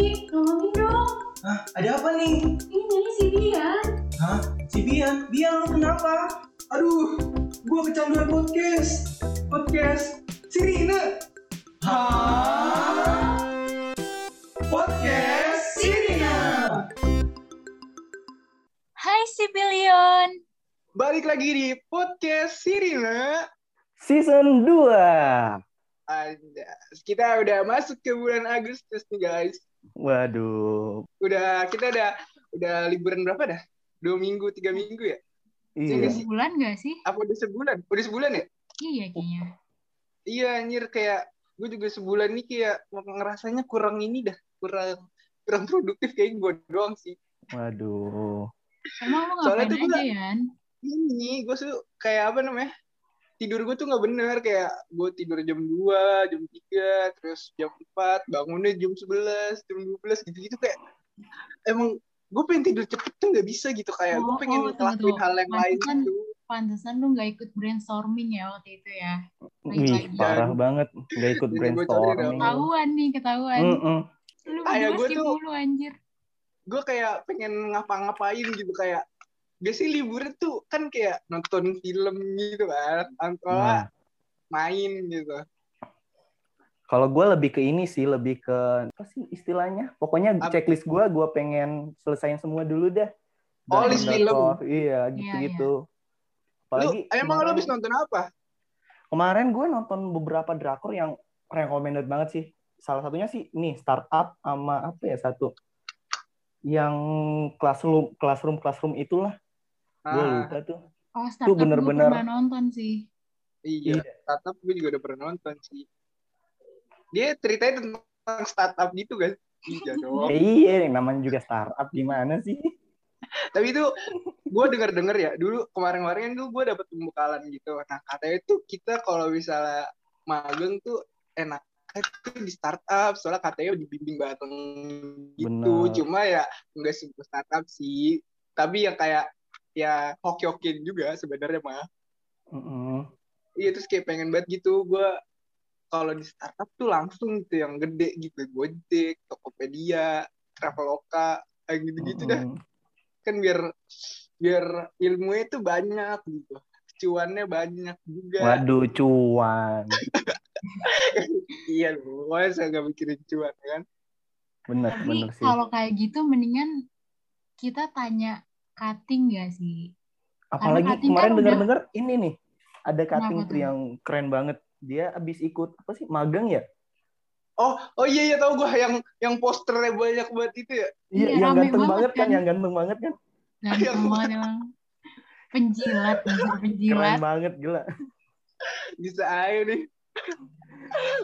Ki, tolongin dong. Hah, ada apa nih? Ini si Bian. Hah, si Bian? Bian lu kenapa? Aduh, gua kecanduan podcast. Podcast Sirina. Hah? Podcast Sirina. Hai si Billion. Balik lagi di podcast Sirina. Season 2. Kita udah masuk ke bulan Agustus nih guys. Waduh. Udah kita udah udah liburan berapa dah? Dua minggu, tiga minggu ya? Iya. sih. Bulan gak sih? Apa udah sebulan? Udah sebulan ya? Iya kayaknya. Iya anjir kayak gue juga sebulan nih kayak ngerasanya kurang ini dah, kurang kurang produktif kayak gue doang sih. Waduh. Emang lu Soalnya tuh gua- aja Yan? Ini gue tuh kayak apa namanya? Tidur gue tuh nggak bener kayak gue tidur jam 2, jam 3, terus jam 4, bangunnya jam 11, jam 12 gitu-gitu kayak emang gue pengen tidur cepet tuh nggak bisa gitu kayak gue Oh, pengen oh, ngelakuin hal yang lain gitu. Pantesan lu gak ikut brainstorming ya waktu itu ya. Wih, parah banget. Gak ikut brainstorming. Ketahuan nih, ketahuan. Lu Kayak berdua gua sih tuh- mulu anjir. gue kayak pengen ngapa-ngapain gitu kayak biasanya liburan tuh kan kayak nonton film gitu kan atau Nah, main gitu kalau gue lebih ke ini sih, lebih ke apa sih istilahnya? Pokoknya checklist gue, gue pengen selesain semua dulu dah. Oh, list film. Iya, gitu-gitu. lu Apalagi emang lu kemarin- habis nonton apa Kemarin gue nonton beberapa drakor yang recommended banget sih. Salah satunya sih nih startup sama apa ya satu yang classroom classroom classroom itulah. Gue Ah, lupa tuh. Oh, startup gue bener-bener- pernah nonton sih. iya startup gue juga udah pernah nonton sih. Dia ceritanya tentang startup gitu kan iya dong Ya, iya, yang namanya juga startup gimana sih? tapi itu gue denger denger ya dulu kemarin-kemarin dulu gue dapet pembekalan gitu. Nah katanya tuh kita kalau misalnya magang tuh enak tuh di startup. Soalnya katanya dibimbing bareng gitu. Bener. cuma ya enggak semua startup sih. Tapi yang kayak ya hoki-hokiin juga sebenarnya mah. Iya terus kayak pengen banget gitu. Gue kalau di startup tuh langsung tuh yang gede gitu. Gojek, Tokopedia, Traveloka kayak gitu-gitu dah. Mm-mm. kan biar biar ilmunya tuh banyak gitu. Cuannya banyak juga. Waduh, cuan. iya lu saya gak mikirin cuan kan? Bener, Tapi bener sih. kalau kayak gitu mendingan kita tanya cutting gak sih? Apalagi cutting kemarin kan dengar-dengar ini nih, ada cutting tuh yang keren banget. Dia abis ikut apa sih magang ya? oh oh iya iya tahu gue yang yang posternya banyak banget itu ya Iya, yang rame ganteng banget banget kan, kan. yang ganteng banget kan. Ganteng Yang- banget emang. Penjilat, dasar Keren penjilat. banget gila. bisa aja nih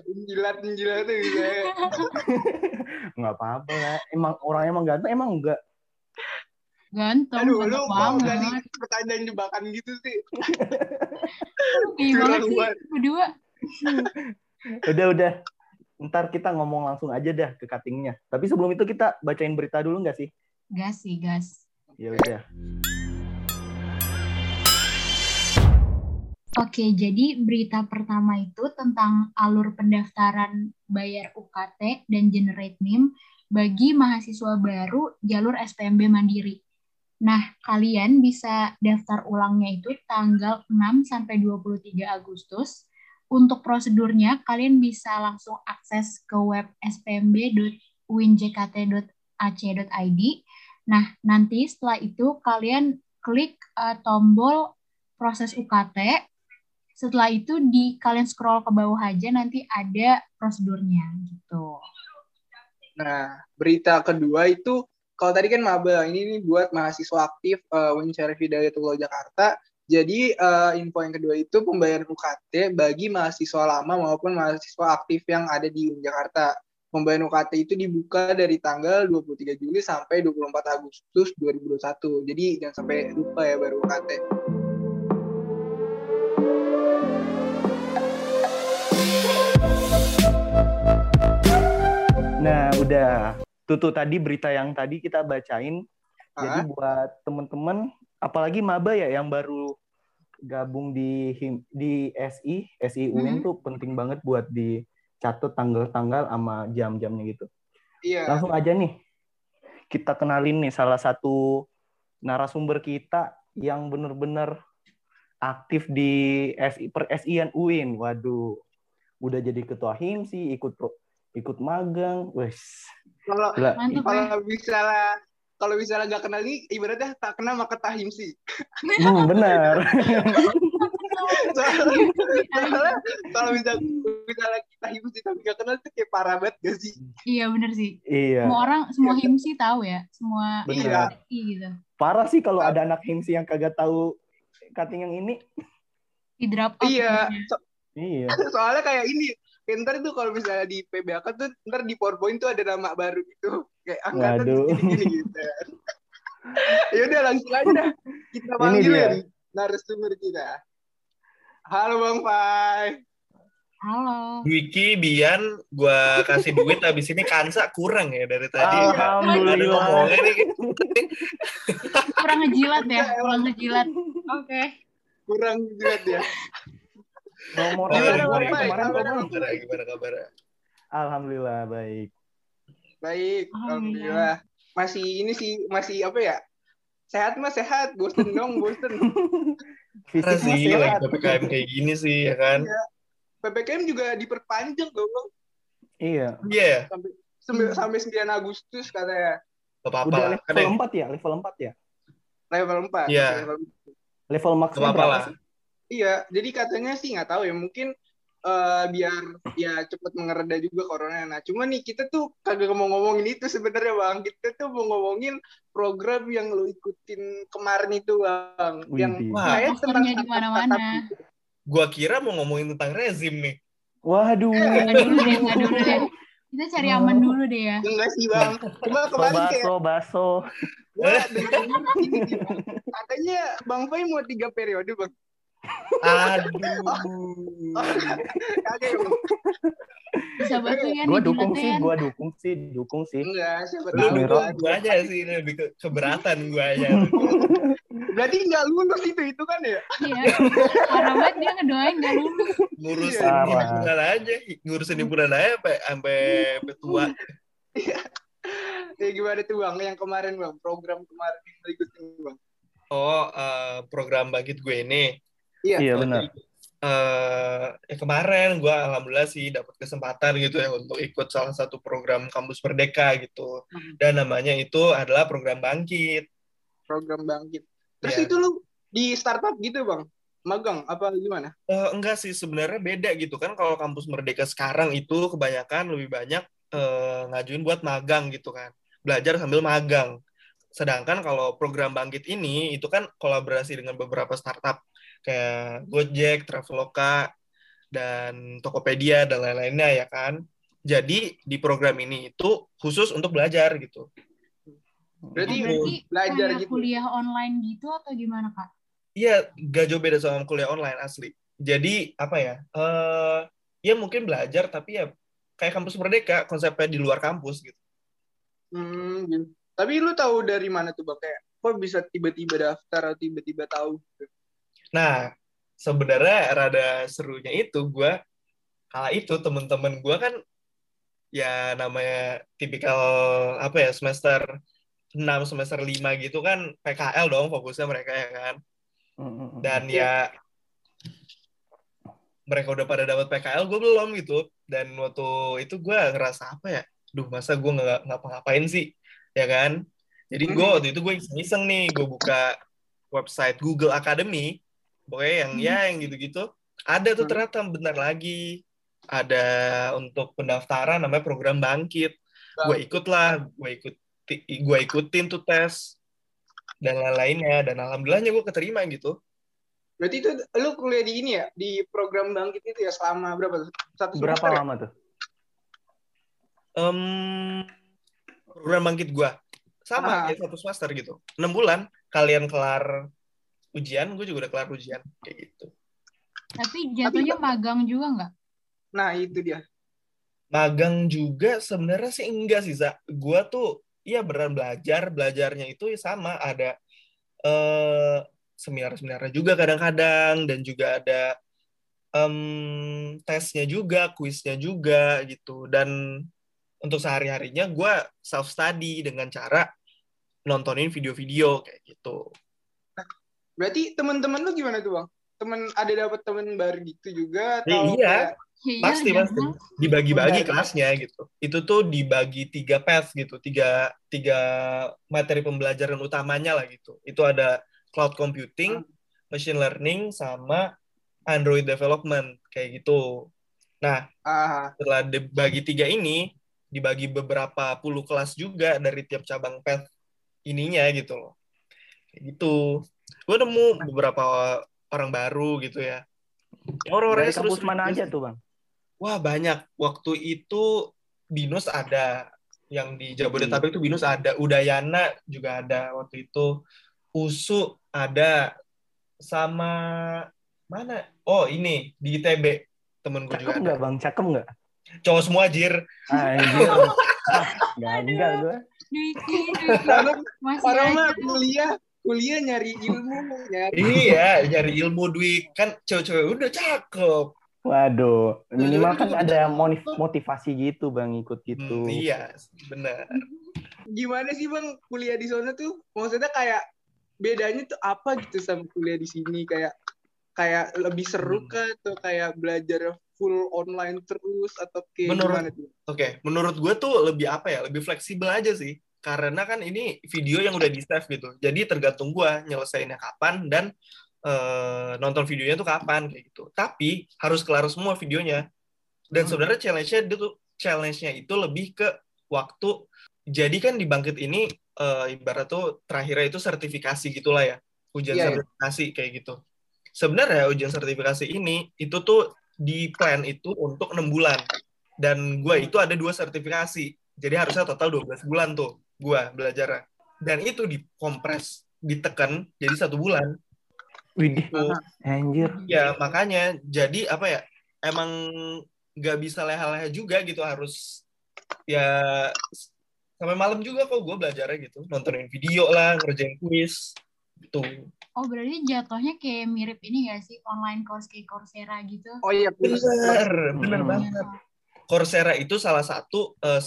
menjilat menjilat tuh bisa nggak apa-apa lah. Emang orangnya emang ganteng, emang enggak. Ganteng, aduh ganteng lu mau dari pertanyaan jebakan gitu sih curang sih, berdua. Udah, udah. Ntar kita ngomong langsung aja dah ke cuttingnya. Tapi sebelum itu kita bacain berita dulu nggak sih? Gas sih, gas. Ya udah. Oke, jadi berita pertama itu tentang alur pendaftaran bayar UKT dan generate NIM bagi mahasiswa baru jalur SPMB Mandiri. Nah, kalian bisa daftar ulangnya itu tanggal 6 sampai 23 Agustus. Untuk prosedurnya, kalian bisa langsung akses ke web spmb.winjkt.ac.id. Nah, nanti setelah itu kalian klik eh, tombol proses UKT setelah itu di kalian scroll ke bawah aja nanti ada prosedurnya gitu. Nah, berita kedua itu kalau tadi kan maba, ini nih buat mahasiswa aktif uh, Winsyarif Hidayatullah Jakarta. Jadi eh, info yang kedua itu pembayaran UKT bagi mahasiswa lama maupun mahasiswa aktif yang ada di Jakarta. Pembayaran UKT itu dibuka dari tanggal 23 Juli sampai 24 Agustus 2021. Jadi jangan sampai lupa ya baru UKT. Nah, udah. Tuh tadi berita yang tadi kita bacain. Jadi Ah, buat temen-temen, apalagi maba ya yang baru gabung di di SI, SI UIN Mhm. tuh penting banget buat dicatat tanggal-tanggal sama jam-jamnya gitu. Iya. Langsung aja nih. Kita kenalin nih salah satu narasumber kita yang bener-bener aktif di SI, per SIan UIN. Waduh. Udah jadi ketua HIMSI, ikut pro, ikut magang. Wes. Kalau kalau misalnya kalau misalnya nggak kenal nih ibaratnya tak kenal maka tahim sih. Hmm, benar. Soalnya, kalau misalnya misalnya kita himsi tapi nggak kenal itu kayak parah banget gak sih? Iya bener sih. iya. Semua orang, semua himsi tahu ya. Semua Bener. SI gitu. Parah sih kalau ada anak HIMSI yang kagak tahu cutting yang ini. Di drop out. Iya. So- Iya. soalnya kayak ini. Kayak Ntar tuh kalau misalnya di PBAK tuh ntar di PowerPoint tuh ada nama baru gitu. Kayak angkatan Waduh. gini-gini gitu. ya udah langsung aja. Kita panggilin dia. narasumber kita. Halo Bang Pai. Halo. Wiki, Bian, gua kasih duit habis ini Kansa kurang ya dari tadi. Ada Alhamdulillah. ngomongnya nih. Kurang ngejilat ya. Kurang ngejilat. Oke. Kurang jelas ya. Nomornya Gimana, nomor Bang Pai? kemarin? Gimana, gimana kabar? Alhamdulillah baik. Baik, Alhamdulillah. alhamdulillah. Masih ini sih masih apa ya? Sehat mah sehat, bosen dong, bosen. Mah sih, sehat. lagi PPKM kayak gini sih, ya kan? PPKM juga diperpanjang dong, Bang. Iya. Iya, sampai sembi- sampai 9 Agustus katanya. gak apa-apa Udah. Kan level yang- 4 ya? Level 4 ya? Level 4. Iya. Level Level maksudnya apa-apa berapa lah. sih? Iya, jadi katanya sih nggak tahu ya, mungkin eh, biar ya cepet mengereda juga corona. Nah, cuma nih kita tuh kagak mau ngomongin itu sebenarnya bang. Kita tuh mau ngomongin program yang lo ikutin kemarin itu bang. Widih. Yang Wah. kayak tentang di mana-mana. Gua kira mau ngomongin tentang rezim nih. Waduh. Dulu deh, dulu deh. Kita cari aman dulu deh ya. Enggak sih bang. Cuma kemarin kayak baso, baso. Katanya Bang Fai mau tiga periode bang. Aduh. Ya. Bisa bantu ya Gua nih dukung sih, jilatnya. gua dukung sih, dukung sih. Enggak, siapa tahu. Gua aja sih, ini lebih ke keberatan gua aja. Berarti nggak lulus itu itu kan ya? Iya. Parah banget dia ngedoain nggak lulus. Ngurusin Iya. himpunan aja, ngurusin himpunan aja sampai sampai tua. Ya gimana tuh bang? Yang kemarin bang, program kemarin yang ikutin bang. Oh, eh, program bangkit gue ini. Iya benar. eh ya kemarin gue alhamdulillah sih dapat kesempatan gitu ya untuk ikut salah satu program kampus merdeka gitu Hmm. dan namanya itu adalah program bangkit Program bangkit. Terus Iya. itu lu di startup gitu bang? Magang apa gimana? Eh, enggak sih sebenarnya beda gitu kan kalau kampus merdeka sekarang itu kebanyakan lebih banyak eh, ngajuin buat magang gitu kan belajar sambil magang sedangkan kalau program bangkit ini itu kan kolaborasi dengan beberapa startup kayak Gojek, Traveloka dan Tokopedia dan lain-lainnya ya kan jadi di program ini itu khusus untuk belajar gitu Berarti, Oh, berarti belajar kayak gitu. kuliah online gitu atau gimana kak? Iya, gak jauh beda sama kuliah online asli. Jadi apa ya? eh ya mungkin belajar tapi ya kayak kampus merdeka konsepnya di luar kampus gitu. Hmm, gitu. Tapi lu tahu dari mana tuh bang? Kayak kok bisa tiba-tiba daftar atau tiba-tiba tahu? gitu? Nah, sebenarnya rada serunya itu gue kala itu temen-temen gue kan ya namanya tipikal apa ya semester 6 semester 5 gitu kan PKL dong fokusnya mereka ya kan. Dan ya mereka udah pada dapat PKL gue belum gitu. Dan waktu itu gue ngerasa apa ya duh masa gue nggak ngapa-ngapain sih? Ya kan? Jadi gue waktu itu gue iseng-iseng nih gue buka website Google Academy pokoknya yang Hmm. ya yang gitu-gitu ada tuh Hmm. ternyata bentar lagi ada untuk pendaftaran namanya program bangkit gue ikut lah gue ikut gue ikutin tuh tes dan lain-lainnya dan alhamdulillahnya gue keterima gitu Berarti itu lu kuliah di ini ya? Di program bangkit itu ya selama berapa? tuh? Satu Berapa semester ya? lama tuh? Em, program bangkit gua Ah. sama kayak satu semester gitu enam bulan kalian kelar ujian gue juga udah kelar ujian kayak gitu Tapi jatuhnya magang juga nggak? Nah itu dia. magang juga sebenarnya sih enggak sih za gue tuh iya beneran belajar belajarnya itu ya sama ada eh seminar-seminarnya juga kadang-kadang dan juga ada em, tesnya juga kuisnya juga gitu dan untuk sehari-harinya gue self study dengan cara nontonin video-video kayak gitu. Berarti teman-teman lu gimana tuh bang? Temen ada dapat temen baru gitu juga Eh, atau iya. kayak- Iya, pasti jangan. pasti. Dibagi-bagi kelasnya gitu. Itu tuh dibagi tiga path gitu. Tiga tiga materi pembelajaran utamanya lah gitu. Itu ada cloud computing machine learning sama android development. Kayak gitu. Nah ah, setelah dibagi tiga ini dibagi beberapa puluh kelas juga dari tiap cabang path ininya gitu loh. Kayak gitu gue nemu beberapa orang baru gitu ya Dari orang-orangnya kampus seru-seru mana aja tuh bang? Wah banyak. Waktu itu Binus ada, yang di Jabodetabek itu Binus ada, Udayana juga ada waktu itu, USU ada, sama mana? Oh ini di ITB temen gue juga Cakep ada. nggak bang? Cakep nggak? Cowok semua jir. Anjir. ah, gagal gue. Lalu masih orang mah kuliah kuliah nyari ilmu nyari iya, nyari ilmu duit kan cewek-cewek udah cakep. Waduh, minimal kan ada motivasi gitu bang ikut gitu. Hmm, iya, benar. gimana sih bang kuliah di sana tuh maksudnya kayak bedanya tuh apa gitu sama kuliah di sini kayak kayak lebih seru Hmm. kah atau kayak belajar full online terus atau kayak Menurut- gimana tuh Oke, menurut gue tuh lebih apa ya? Lebih fleksibel aja sih. Karena kan ini video yang udah di save gitu. Jadi tergantung gue nyelesainnya kapan dan eh, nonton videonya tuh kapan kayak gitu. Tapi harus kelar semua videonya. Dan Hmm. sebenarnya challenge-nya itu challenge-nya itu lebih ke waktu. Jadi kan di Bangkit ini eh, ibarat tuh terakhirnya itu sertifikasi gitulah ya. Ujian Iya, iya. sertifikasi kayak gitu. Sebenarnya ujian sertifikasi ini itu tuh di plan itu untuk enam bulan dan gue itu ada dua sertifikasi jadi harusnya total 12 bulan tuh gue belajar. Dan itu dikompres ditekan jadi satu bulan. Widih, Tuh. anjir. ya makanya jadi apa ya emang nggak bisa leha-leha juga gitu harus ya sampai malam juga kok gue belajarnya gitu. Nontonin video lah ngerjain kuis gitu. Oh berarti jatuhnya kayak mirip ini gak sih? Online course kayak Coursera gitu? oh iya bener bener Hmm. banget. Coursera itu salah satu eh,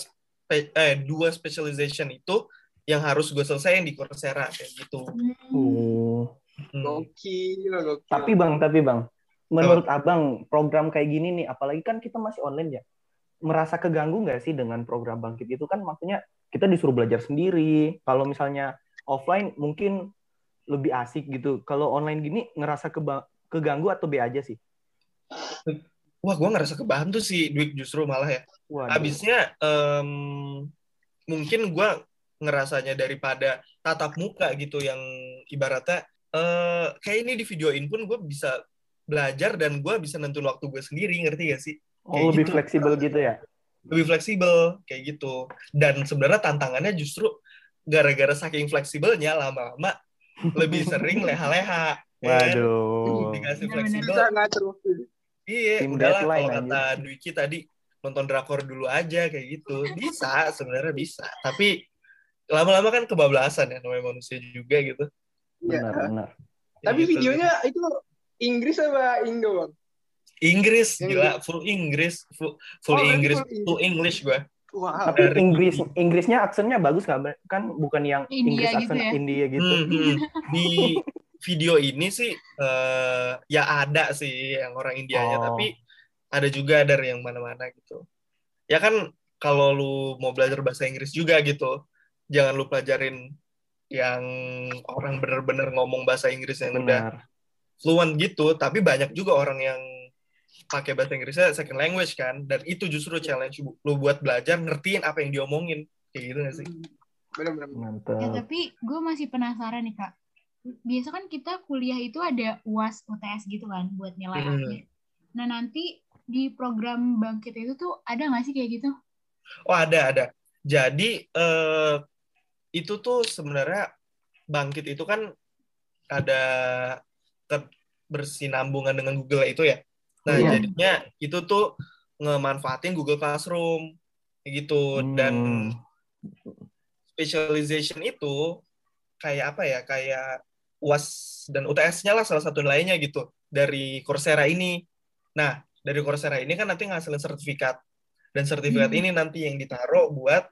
spe- eh dua specialization itu yang harus gue selesaiin di Coursera kayak gitu. Hmm. Oh. Hmm. gokil gokil Tapi bang, tapi bang, menurut abang program kayak gini nih, apalagi kan kita masih online ya, merasa keganggu nggak sih dengan program bangkit itu kan maksudnya kita disuruh belajar sendiri. Kalau misalnya offline mungkin lebih asik gitu. Kalau online gini ngerasa keba- keganggu atau B aja sih? Wah, gue ngerasa kebantu sih Dwik justru malah ya. Waduh. Abisnya em, mungkin gue ngerasanya daripada tatap muka gitu yang ibaratnya eh kayak ini di videoin pun gue bisa belajar dan gue bisa nentuin waktu gue sendiri ngerti gak sih? Oh, kayak lebih gitu. fleksibel gitu ya? lebih fleksibel kayak gitu dan sebenarnya tantangannya justru gara-gara saking fleksibelnya lama-lama lebih sering leha-leha kan? Waduh. dikasih Bener-bener. fleksibel bisa ngatur waktu iya Tim udahlah kalau kata Dwiki tadi nonton drakor dulu aja kayak gitu bisa sebenarnya bisa tapi lama-lama kan kebablasan ya namanya manusia juga gitu Iya. Benar, benar. Kayak tapi gitu. videonya itu Inggris apa Indo bang Inggris Yang gila full Inggris full, full Oh, Inggris full full English gue wow Tapi Dari- Inggris Inggrisnya aksennya bagus nggak? Kan bukan yang India Inggris gitu aksen ya? India gitu. Hmm, hmm. Di video ini sih eh, ya ada sih yang orang Indianya, Oh. tapi ada juga dari yang mana-mana gitu. Ya kan kalau lu mau belajar bahasa Inggris juga gitu, jangan lu pelajarin yang orang bener-bener ngomong bahasa Inggris yang udah Benar. fluent gitu, tapi banyak juga orang yang pakai bahasa Inggrisnya second language kan, dan itu justru challenge lu buat belajar ngertiin apa yang diomongin, kayak gitu gak sih? benar-benar Ya tapi gue masih penasaran nih kak. Biasa kan kita kuliah itu ada UAS UTS gitu kan buat nilai Hmm. akhir. Nah nanti di program bangkit itu tuh ada nggak sih kayak gitu? Oh ada ada. Jadi eh, itu tuh sebenarnya bangkit itu kan ada bersinambungan dengan Google itu ya. Nah Iya. jadinya itu tuh ngemanfaatin Google Classroom kayak gitu dan Hmm. specialization itu kayak apa ya kayak UAS dan UTS-nya lah salah satu lainnya gitu dari Coursera ini. Nah dari Coursera ini kan nanti ngasilin sertifikat. Dan sertifikat Hmm. ini nanti yang ditaruh buat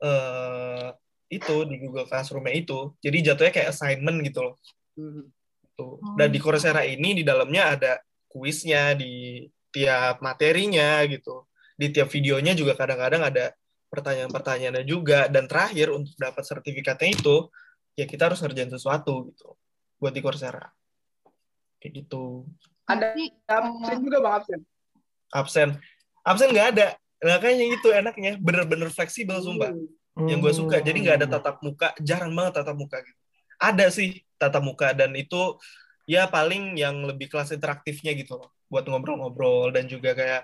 eh itu di Google Classroom-nya itu. Jadi jatuhnya kayak assignment gitu loh. Hmm. Tuh. Oh, Dan di gitu. Coursera ini di dalamnya ada kuisnya di tiap materinya gitu. Di tiap videonya juga kadang-kadang ada pertanyaan-pertanyaannya juga. Dan terakhir untuk dapat sertifikatnya itu, ya kita harus ngerjain sesuatu gitu. Buat di Coursera. Kayak gitu. Ada Tapi, absen juga bang absen. Absen. Absen nggak ada. Nah, kayaknya itu enaknya. Bener-bener fleksibel, sumpah. Yang gue suka. Jadi nggak ada Hmm. tatap muka. Jarang banget tatap muka gitu. Ada sih tatap muka. Dan itu ya paling yang lebih kelas interaktifnya gitu loh. Buat ngobrol-ngobrol. Dan juga kayak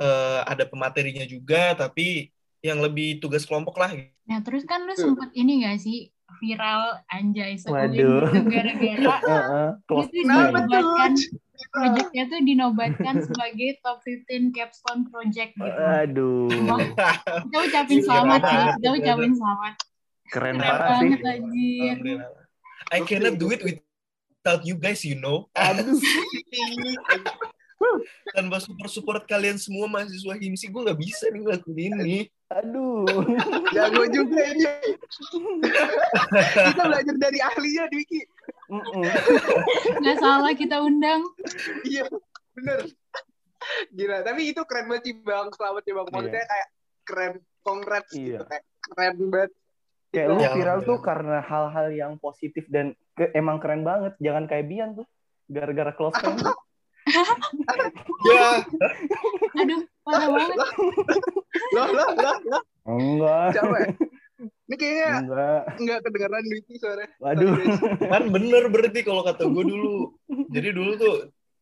eh, ada pematerinya juga. Tapi yang lebih tugas kelompok lah. gitu. Nah, terus kan lu sempet ini gak sih viral anjay gitu gara-gara itu dinobatkan projectnya tuh dinobatkan sebagai top 15 capstone project gitu. Aduh, Kita ucapin selamat sih, banget. kita ucapin selamat. keren Keren parah sih. banget anjir. I cannot do it without you guys, you know. Aduh, Tanpa support-support kalian semua mahasiswa HIMSI, gue nggak bisa nih ngelakuin ini. Aduh. Jago juga ini. Kita belajar dari ahlinya, Dwiki. Mm-mm. Nggak salah kita undang. Iya, bener. Gila, tapi itu keren banget sih bang. Selamat ya bang. Maksudnya kayak keren, congrats Iya. gitu. Kayak keren banget. Kayak lu Ya, viral tuh karena hal-hal yang positif dan ke- emang keren banget. Jangan kayak Bian tuh. Gara-gara close friend. Ya, Aduh, parah banget. Loh, loh, loh, loh. Enggak. Capek. Ini kayaknya Enggak. nggak kedengeran Dwiki suaranya. Waduh. Kan bener berarti kalau kata gue dulu. Jadi dulu tuh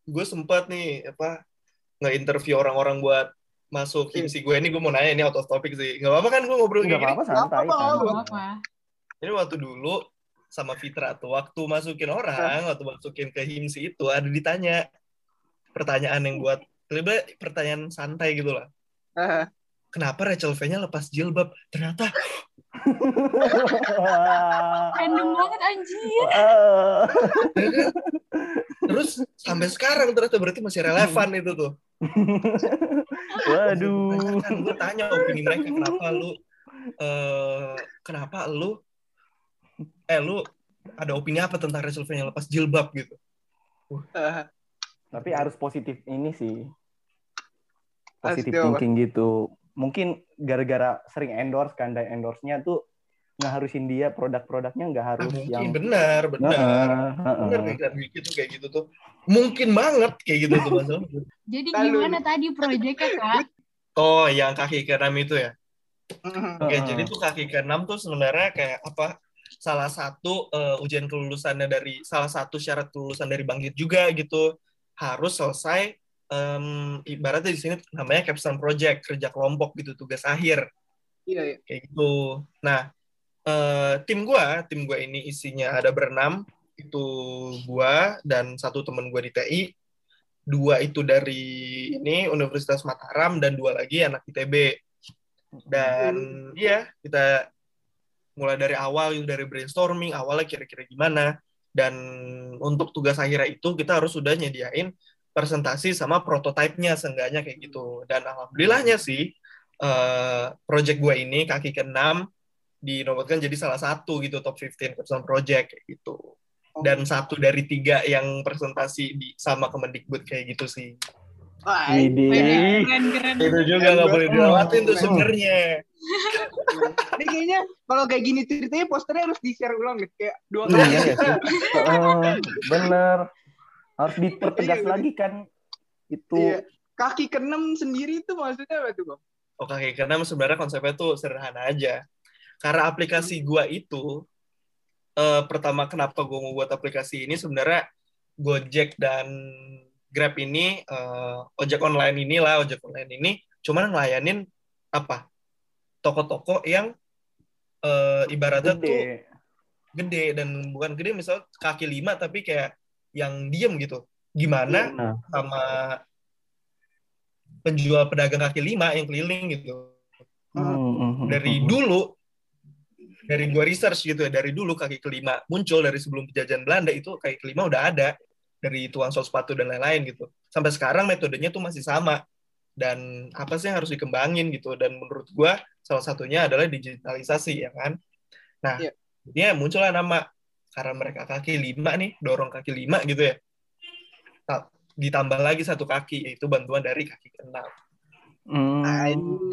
gue sempat nih apa nge-interview orang-orang buat masuk HIMSI gue ini gue mau nanya ini out of topic sih. Gak apa-apa kan gue ngobrol Enggak apa-apa santai Nggak apa-apa, kan. Nggak apa-apa. Ini waktu dulu sama Fitra tuh waktu masukin orang, waktu masukin ke HIMSI itu ada ditanya pertanyaan yang buat tiba pertanyaan santai gitu lah. Ah, Kenapa Rachel V-nya lepas jilbab? Ternyata Random banget anjir. Terus sampai sekarang ternyata berarti masih relevan itu tuh. Waduh. kan gue tanya opini mereka kenapa lu eh kenapa lu eh lu ada opini apa tentang Rachel V yang lepas jilbab gitu ah. Tapi harus positif ini sih. Positif Harus thinking gitu. Mungkin gara-gara sering endorse kan dan endorse-nya tuh nggak harusin dia produk-produknya nggak harus mungkin yang benar benar Heeh, heeh. benar kayak tuh kayak gitu tuh mungkin banget kayak gitu tuh masalah Jadi Lalu gimana tadi proyeknya kak? oh yang kaki keenam itu ya Mhm. Oke, Heeh. jadi tuh kaki keenam tuh sebenarnya kayak apa? Salah satu eh, ujian kelulusannya dari salah satu syarat kelulusan dari Bangkit juga gitu harus selesai em, ibaratnya di sini namanya capstone project kerja kelompok gitu tugas akhir. Iya, iya. kayak gitu. Nah eh, tim gua tim gua ini isinya ada berenam. Itu gua dan satu temen gua di TI dua itu dari ini Universitas Mataram dan dua lagi anak ITB dan iya kita mulai dari awal itu dari brainstorming awalnya kira-kira gimana. Dan untuk tugas akhirnya itu kita harus sudah nyediain presentasi sama prototipenya seenggaknya kayak gitu dan alhamdulillahnya sih eh, project gue ini kaki keenam dinobatkan jadi salah satu gitu top 15 capstone project kayak gitu dan satu dari tiga yang presentasi di sama Kemendikbud kayak gitu sih Wah. Keren keren. itu juga nggak boleh dilewatin tuh sebenarnya Ini kayaknya kalau kayak gini ceritanya posternya harus di-share ulang deh. Kayak dua kali. Iya nggak sih? Heeh, bener. Harus dipertegas Iya, lagi kan. Itu Iya. Kaki keenam sendiri itu maksudnya apa tuh, Bang? Oke, karena sebenarnya konsepnya tuh sederhana aja. Karena aplikasi gua itu eh, pertama kenapa gua mau buat aplikasi ini sebenarnya Gojek dan Grab ini eh, ojek online inilah ojek online ini cuman ngelayanin apa toko-toko yang eh, ibaratnya tuh gede. gede dan bukan gede misal kaki lima tapi kayak yang diem gitu. Gimana Nah, sama penjual pedagang kaki lima yang keliling gitu. Hmm, hmm, hmm, dari hmm. dulu dari gua research gitu ya dari dulu kaki kelima muncul dari sebelum penjajahan Belanda itu kaki kelima udah ada dari tukang sol sepatu dan lain-lain gitu. Sampai sekarang metodenya tuh masih sama. Dan apa sih yang harus dikembangin gitu? Dan menurut gua salah satunya adalah digitalisasi ya kan? Nah Iya. dia muncullah nama karena mereka kaki lima nih dorong kaki lima gitu ya Ta- ditambah lagi satu kaki yaitu bantuan dari kaki keenam Hmm,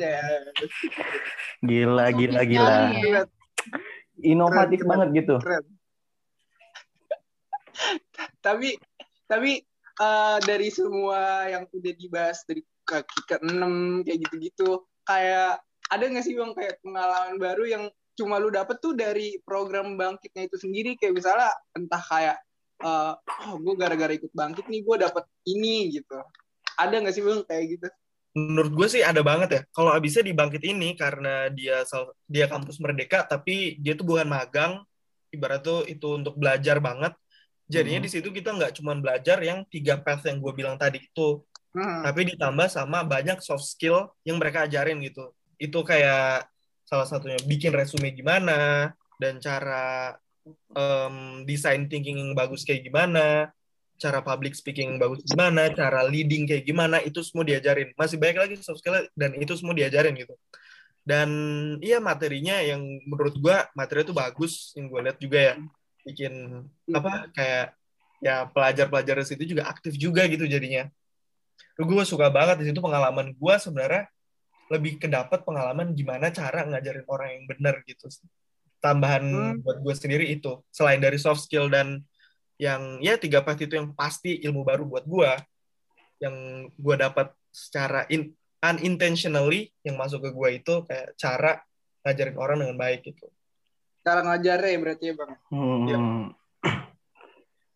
gila, gila, gila. ya. Inovatif Keren, keren. banget gitu. Keren. tapi tapi eh, dari semua yang udah dibahas dari kaki ke enam kayak gitu-gitu kayak ada nggak sih bang kayak pengalaman baru yang cuma lu dapet tuh dari program bangkitnya itu sendiri. Kayak misalnya entah kayak eh, oh gue gara-gara ikut bangkit nih gue dapet ini gitu. Ada nggak sih bang kayak gitu? Menurut gue sih ada banget ya. Kalau abisnya di bangkit ini karena dia dia kampus merdeka tapi dia tuh bukan magang. Ibarat tuh itu untuk belajar banget. Jadinya Mhm. di situ kita nggak cuma belajar yang tiga path yang gue bilang tadi itu. Hmm. tapi ditambah sama banyak soft skill yang mereka ajarin gitu. Itu kayak salah satunya bikin resume gimana dan cara em, design thinking yang bagus kayak gimana cara public speaking yang bagus gimana cara leading kayak gimana itu semua diajarin. Masih banyak lagi soft skill dan itu semua diajarin gitu. Dan iya materinya yang menurut gua materi itu bagus yang gue lihat juga ya. Bikin apa kayak ya pelajar-pelajar di situ juga aktif juga gitu jadinya. Gue suka banget di situ pengalaman gue sebenarnya lebih kedapat pengalaman gimana cara ngajarin orang yang benar gitu tambahan Hmm. buat gue sendiri itu selain dari soft skill dan yang ya tiga part itu yang pasti ilmu baru buat gue yang gue dapat secara in, unintentionally yang masuk ke gue itu kayak cara ngajarin orang dengan baik gitu cara ngajarnya ya berarti ya bang Hmm. Iya.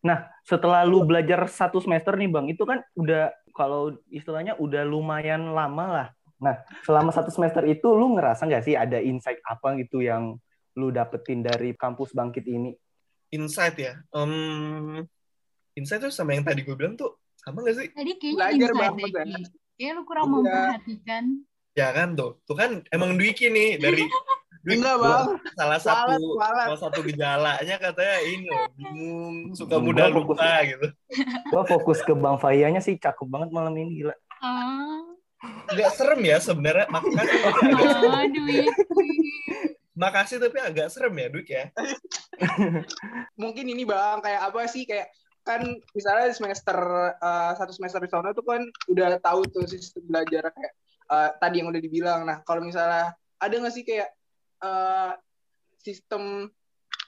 Nah, setelah lu belajar satu semester nih bang, itu kan udah kalau istilahnya udah lumayan lama lah. Nah, selama satu semester itu lu ngerasa nggak sih ada insight apa gitu yang lu dapetin dari kampus bangkit ini? insight ya Em, insight tuh sama yang tadi gue bilang tuh sama gak sih Tadi kayaknya Belajar insight banget, deh, ya. Kayaknya lu kurang Iya. memperhatikan. ya kan tuh tuh kan emang Dwiki nih dari Dwiki enggak bang salah satu salah satu gejalanya katanya ini loh bingung suka mudah lupa gitu Gua fokus ke Bang Fayanya sih cakep banget malam ini gila. Ah, nggak serem ya sebenarnya. Makasih tapi agak aduh, Iki. makasih tapi agak serem ya Dwik ya? Mungkin ini bang kayak apa sih kayak kan misalnya di semester eh, satu semester di sana tuh kan udah tahu tuh sistem belajar kayak eh, tadi yang udah dibilang. Nah kalau misalnya ada nggak sih kayak eh, sistem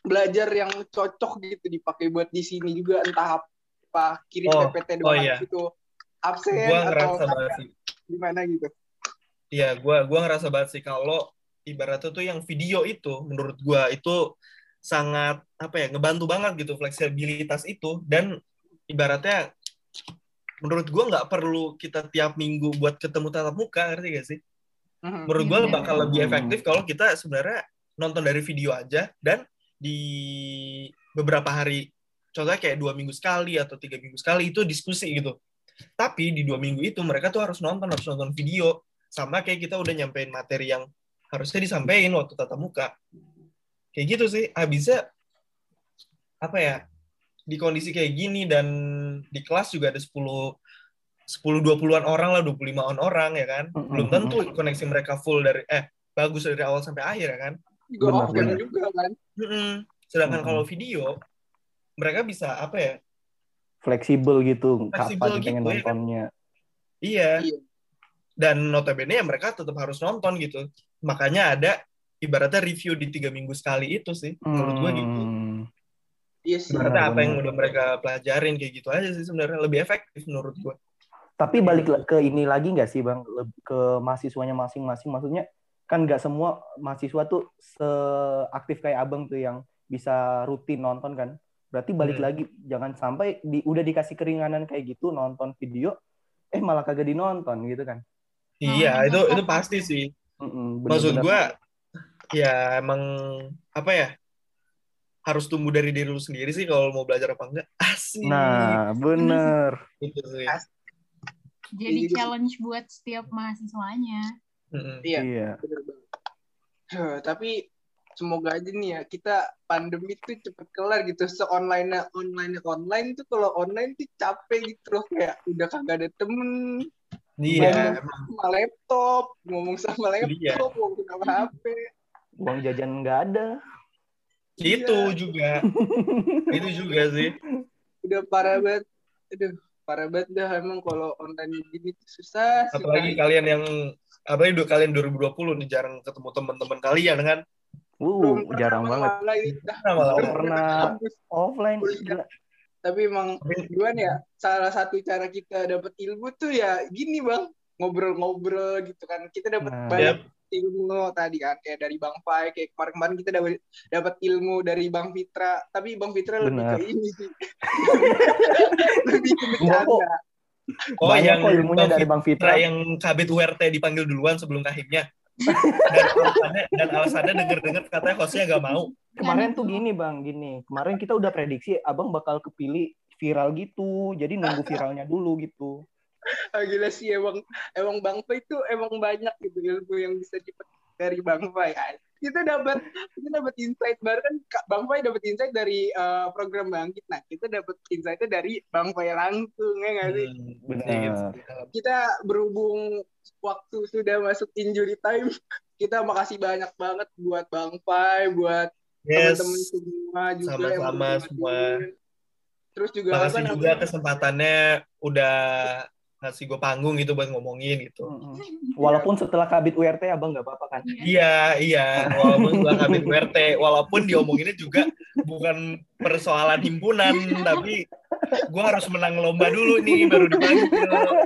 belajar yang cocok gitu dipakai buat di sini juga? Entah apa kirim Oh, PPT oh doang iya. gitu. Absen gue atau ngerasa banget sih gimana gitu Iya, gua gua ngerasa banget sih kalau ibaratnya tuh yang video itu menurut gua itu sangat apa ya ngebantu banget gitu fleksibilitas itu dan ibaratnya menurut gua nggak perlu kita tiap minggu buat ketemu tatap muka ngerti gak sih? Mhm. Menurut gua Iya. bakal lebih efektif kalau kita sebenarnya nonton dari video aja dan di beberapa hari contohnya kayak dua minggu sekali atau tiga minggu sekali itu diskusi gitu. Tapi di dua minggu itu mereka tuh harus nonton harus nonton video sama kayak kita udah nyampein materi yang harusnya disampaikan waktu tatap muka. Kayak gitu sih. Habisnya apa ya? Di kondisi kayak gini dan di kelas juga ada 10 10 20-an orang lah, 25-an orang ya kan. Belum tentu koneksi mereka full dari eh bagus dari awal sampai akhir ya kan. juga Benar, benar. juga kan Mm-mm. Sedangkan Mm-mm. kalau video mereka bisa apa ya? Fleksibel gitu, Fleksibel kapan pengen gitu, ya kan? nontonnya. Iya. Iya. Dan notabene ya mereka tetap harus nonton gitu. Makanya ada ibaratnya review di tiga minggu sekali itu sih. Menurut gua gitu. Hmm. iya sih Ibaratnya apa yang udah mereka pelajarin kayak gitu aja sih sebenarnya lebih efektif menurut gua. Tapi balik ke ini lagi nggak sih bang, ke mahasiswanya masing-masing. Maksudnya kan nggak semua mahasiswa tuh seaktif kayak abang tuh yang bisa rutin nonton kan. Berarti balik Hmm. lagi jangan sampai di, udah dikasih keringanan kayak gitu nonton video, eh malah kagak dinonton gitu kan. Iya, itu itu pasti sih. Mm-mm, Maksud gua ya emang apa ya? Harus tumbuh dari diri lu sendiri sih kalau mau belajar apa enggak. Asik. Nah, bener. Gitu sih. Jadi Iya. challenge buat setiap mahasiswanya. Mm-mm. iya Iya. bener banget. Huh, tapi semoga aja nih ya kita pandemi tuh cepet kelar gitu se-online online online tuh kalau online tuh capek gitu loh kayak udah kagak ada temen Iya, sama laptop, ngomong sama laptop, Iya. ngomong sama HP. Uang jajan nggak ada. itu Iya. juga. itu juga sih. Udah parah banget. Aduh, parah banget dah emang kalau online gini tuh susah. Apalagi kalian yang apalagi du- kalian 2020 nih jarang ketemu teman-teman kalian kan. Uh, Belum jarang Bang, banget. malah Nah, malah belum pernah. Offline. Gila. Tapi emang gimana ya, salah satu cara kita dapat ilmu tuh ya gini bang, ngobrol-ngobrol gitu kan. Kita dapat Nah. banyak ilmu tadi kan, kayak dari Bang Pai, kayak kemarin-kemarin kita dapat dapat ilmu dari Bang Fitra. Tapi Bang Fitra lebih Benar. ke ini sih. lebih ke bercanda. Oh, Banyak yang kok ilmunya Bang dari Bang Fitra Fitra. yang kabit URT dipanggil duluan sebelum kahimnya. Dan alasannya dan alasannya denger-denger katanya hostnya gak mau. Kemarin tuh gini bang, gini. Kemarin kita udah prediksi abang bakal kepilih viral gitu. Jadi nunggu viralnya dulu gitu. Ah, gila sih emang emang Bang Pai itu emang banyak gitu ilmu yang bisa dipetik dari Bang kan. Kita dapat kita dapat insight baru kan Bang Pai dapat insight dari eh, program Bangkit. Nah, kita dapat insightnya dari Bang Pai langsung ya nggak sih? Hmm, Benar. Kita berhubung waktu sudah masuk injury time, kita makasih banyak banget buat Bang Pai, buat Yes. teman-teman semua juga Sama-sama semua. Terus juga Makasih juga kesempatannya udah ngasih gue panggung gitu buat ngomongin gitu. Walaupun setelah kabit URT abang nggak apa-apa kan? Iya, iya. Walaupun gue kabit URT, walaupun diomonginnya juga bukan persoalan himpunan, tapi gue harus menang lomba dulu nih, baru dipanggil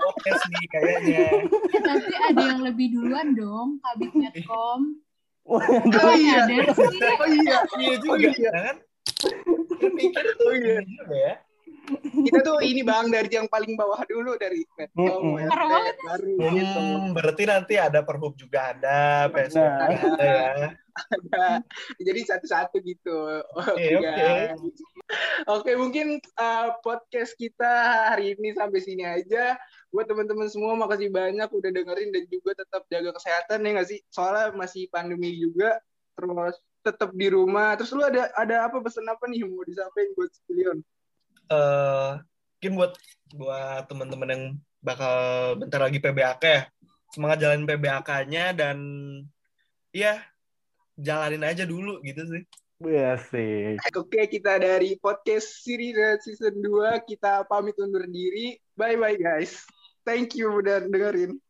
podcast nih kayaknya. Tapi ada yang lebih duluan dong, Kabit Medcom. Oh Kok iya. sih? Oh iya. Iya juga, Oh, iya. ya kan? Gue pikir tuh Oh, iya. juga ya. Kita tuh ini Bang dari yang paling bawah dulu dari Medcom, Parah banget. baru gitu. Hmm, berarti nanti ada perhub juga ada, PSK Nah. juga ada ya. ada jadi satu-satu gitu oke Oke, oke. guys. oke mungkin uh, podcast kita hari ini sampai sini aja buat teman-teman semua makasih banyak udah dengerin dan juga tetap jaga kesehatan ya nggak sih soalnya masih pandemi juga terus tetap di rumah terus lu ada ada apa pesan apa nih yang mau disampaikan buat Leon eh mungkin buat buat teman-teman yang bakal bentar lagi PBAK ya semangat jalanin PBAK-nya dan ya jalanin aja dulu gitu sih Iya sih. Oke, kita dari podcast series season 2 kita pamit undur diri. Bye bye guys. Thank you udah dengerin.